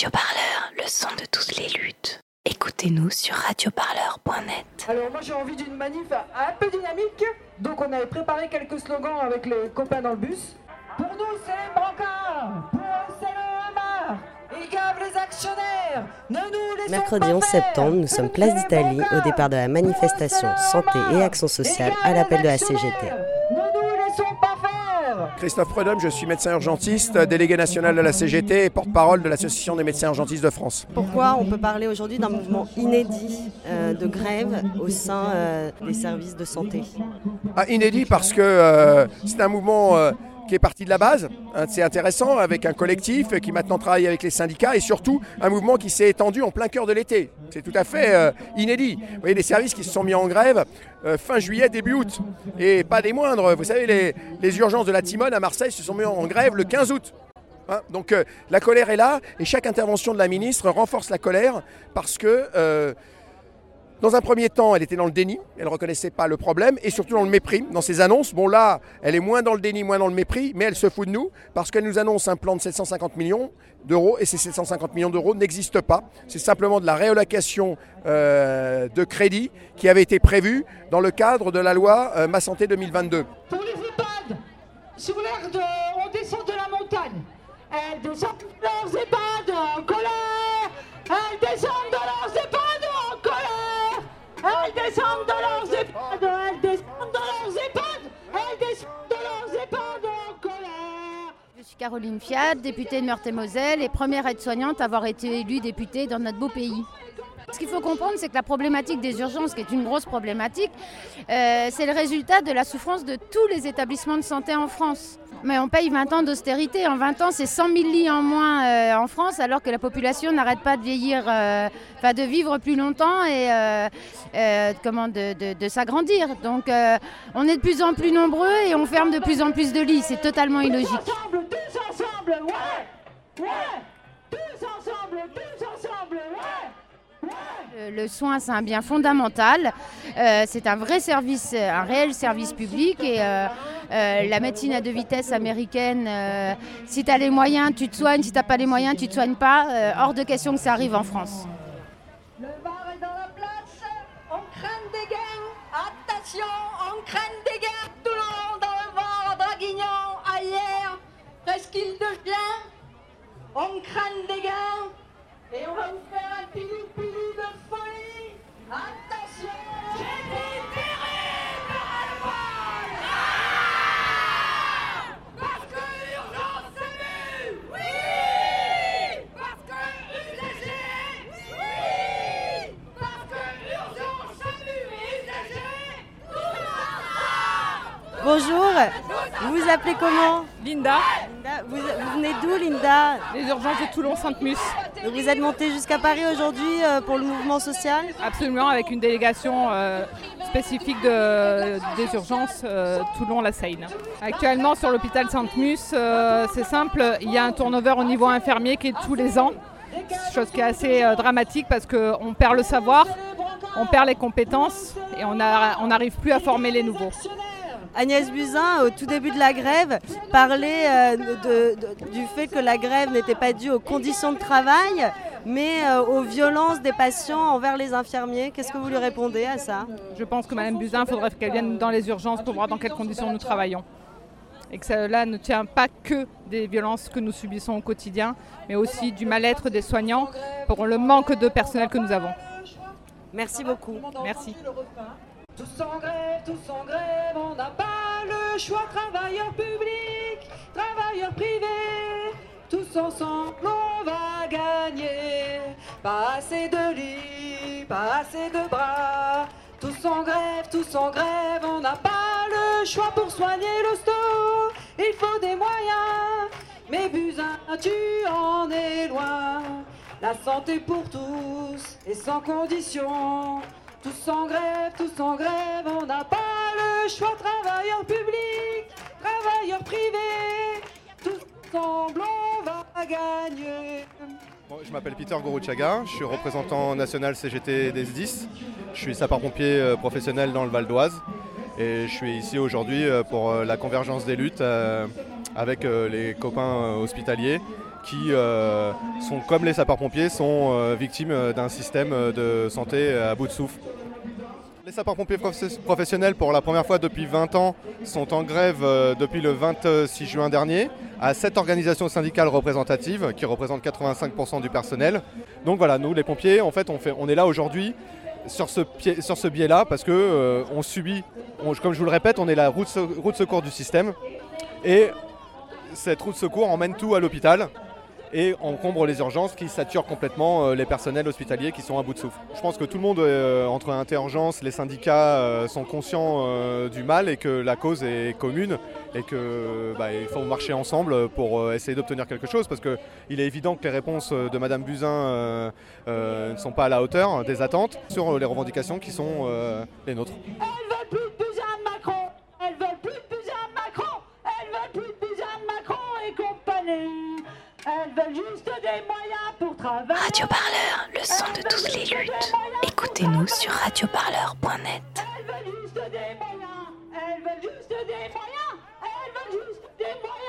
Radio Parleur, le son de toutes les luttes. Écoutez-nous sur radioparleur.net. Alors moi j'ai envie d'une manif un peu dynamique, donc on avait préparé quelques slogans avec les copains dans le bus. Pour nous c'est les brancards, pour eux c'est le gavent les actionnaires, ne nous laissons Mercredi pas 11 faire. septembre, nous sommes place d'Italie au départ de la manifestation Santé et Action sociale à l'appel de la CGT. Ne nous laissons pas faire. Christophe Prudhomme, je suis médecin urgentiste, délégué national de la CGT et porte-parole de l'Association des médecins urgentistes de France. Pourquoi on peut parler aujourd'hui d'un mouvement inédit euh, de grève au sein euh, des services de santé? Ah, inédit parce que euh, c'est un mouvement qui est parti de la base, c'est intéressant, avec un collectif qui maintenant travaille avec les syndicats et surtout un mouvement qui s'est étendu en plein cœur de l'été. C'est tout à fait euh, inédit. Vous voyez des services qui se sont mis en grève euh, fin juillet, début août. Et pas des moindres. Vous savez, les, les urgences de la Timone à Marseille se sont mis en grève le 15 août. Hein, donc euh, la colère est là et chaque intervention de la ministre renforce la colère parce que dans un premier temps, elle était dans le déni, elle ne reconnaissait pas le problème et surtout dans le mépris, dans ses annonces. Bon là, elle est moins dans le déni, moins dans le mépris, mais elle se fout de nous parce qu'elle nous annonce un plan de 750 millions d'euros et ces 750 millions d'euros n'existent pas. C'est simplement de la réallocation euh, de crédit qui avait été prévue dans le cadre de la loi euh, Ma Santé 2022. Pour les EHPAD, sur l'air de... On descend de la montagne. Elles descendent de leurs EHPAD en colère. Elles descendent de Caroline Fiat, députée de Meurthe-et-Moselle et première aide-soignante à avoir été élue députée dans notre beau pays. Ce qu'il faut comprendre, c'est que la problématique des urgences, qui est une grosse problématique, euh, c'est le résultat de la souffrance de tous les établissements de santé en France. Mais on paye 20 ans d'austérité. En 20 ans, c'est 100 000 lits en moins euh, en France, alors que la population n'arrête pas de vieillir, euh, de vivre plus longtemps et de, s'agrandir. Donc, on est de plus en plus nombreux et on ferme de plus en plus de lits. C'est totalement illogique. Ensemble, tous ensemble, ouais. Ouais. Tous ensemble, tous ensemble, ouais. Ouais. Le- soin, c'est un bien fondamental. Euh, c'est un vrai service, euh, un réel service public. Et euh, euh, la médecine à deux vitesses américaine, si tu as les moyens, tu te soignes. Si tu n'as pas les moyens, tu ne te soignes pas. Hors de question que ça arrive en France. Le bar est dans la place, on craint des gains. Attention, on craint On craint des gains. Et on va vous faire un pilou pilou de folie. Attention. Parce que l'urgence Oui Parce que Oui Parce que l'urgence UCG Bonjour, vous vous appelez comment? Linda, vous, vous venez d'où Linda? Les urgences de Toulon-Sainte-Mus. Donc, Vous êtes montée jusqu'à Paris aujourd'hui euh, pour le mouvement social? Absolument, avec une délégation euh, spécifique de- des urgences euh, Toulon-La Seine. Actuellement, sur l'hôpital Sainte-Mus, c'est simple, il y a un turnover au niveau infirmier qui est tous les ans. Chose qui est assez dramatique parce qu'on perd le savoir, on perd les compétences et on n'arrive plus à former les nouveaux. Agnès Buzyn, au tout début de la grève, parlait euh, de- de- du fait que la grève n'était pas due aux conditions de travail, mais euh, aux violences des patients envers les infirmiers. Qu'est-ce que vous lui répondez à ça? Je pense que Mme Buzyn, il faudrait qu'elle vienne dans les urgences pour voir dans quelles conditions nous travaillons. Et que cela ne tient pas que des violences que nous subissons au quotidien, mais aussi du mal-être des soignants pour le manque de personnel que nous avons. Merci beaucoup. Merci. Tous en grève, tous en grève, on n'a pas le choix. Travailleurs publics, travailleurs privés, tous ensemble on va gagner. Pas assez de lits, pas assez de bras. Tous en grève, tous en grève, on n'a pas le choix pour soigner l'hosto. Il faut des moyens, mais Buzyn, tu en es loin. La santé pour tous et sans condition. Tous en grève, tous en grève, on n'a pas le choix. Travailleurs publics, travailleurs privés, tous ensemble on va gagner. Je m'appelle Peter Gorouchaga, je suis représentant national CGT des SDIS. Je suis sapeur-pompier euh, professionnel dans le Val d'Oise et je suis ici aujourd'hui euh, pour euh, la convergence des luttes avec les copains hospitaliers qui euh, sont, comme les sapeurs-pompiers, sont euh, victimes euh, d'un système de santé à bout de souffle. Les sapeurs-pompiers professionnels, pour la première fois depuis 20 ans, sont en grève depuis le 26 juin dernier à sept organisations syndicales représentatives qui représentent 85% du personnel. Donc voilà, nous les pompiers, en fait, on, est là aujourd'hui sur ce, biais-là parce que on subit, comme je vous le répète, on est la roue de secours du système et cette roue de secours emmène tout à l'hôpital et encombre les urgences qui saturent complètement euh, les personnels hospitaliers qui sont à bout de souffle. Je pense que tout le monde, euh, entre Interurgence, les syndicats, euh, sont conscients euh, du mal et que la cause est commune et que bah, faut marcher ensemble pour essayer d'obtenir quelque chose parce qu'il est évident que les réponses de Madame Buzyn ne sont pas à la hauteur des attentes sur les revendications qui sont les nôtres. Elles veulent juste des moyens pour travailler. Radio Parleur, le son Elles de toutes les luttes. Écoutez-nous sur radioparleur.net. Elles veulent juste des moyens. Elles veulent juste des moyens. Elles veulent juste des moyens.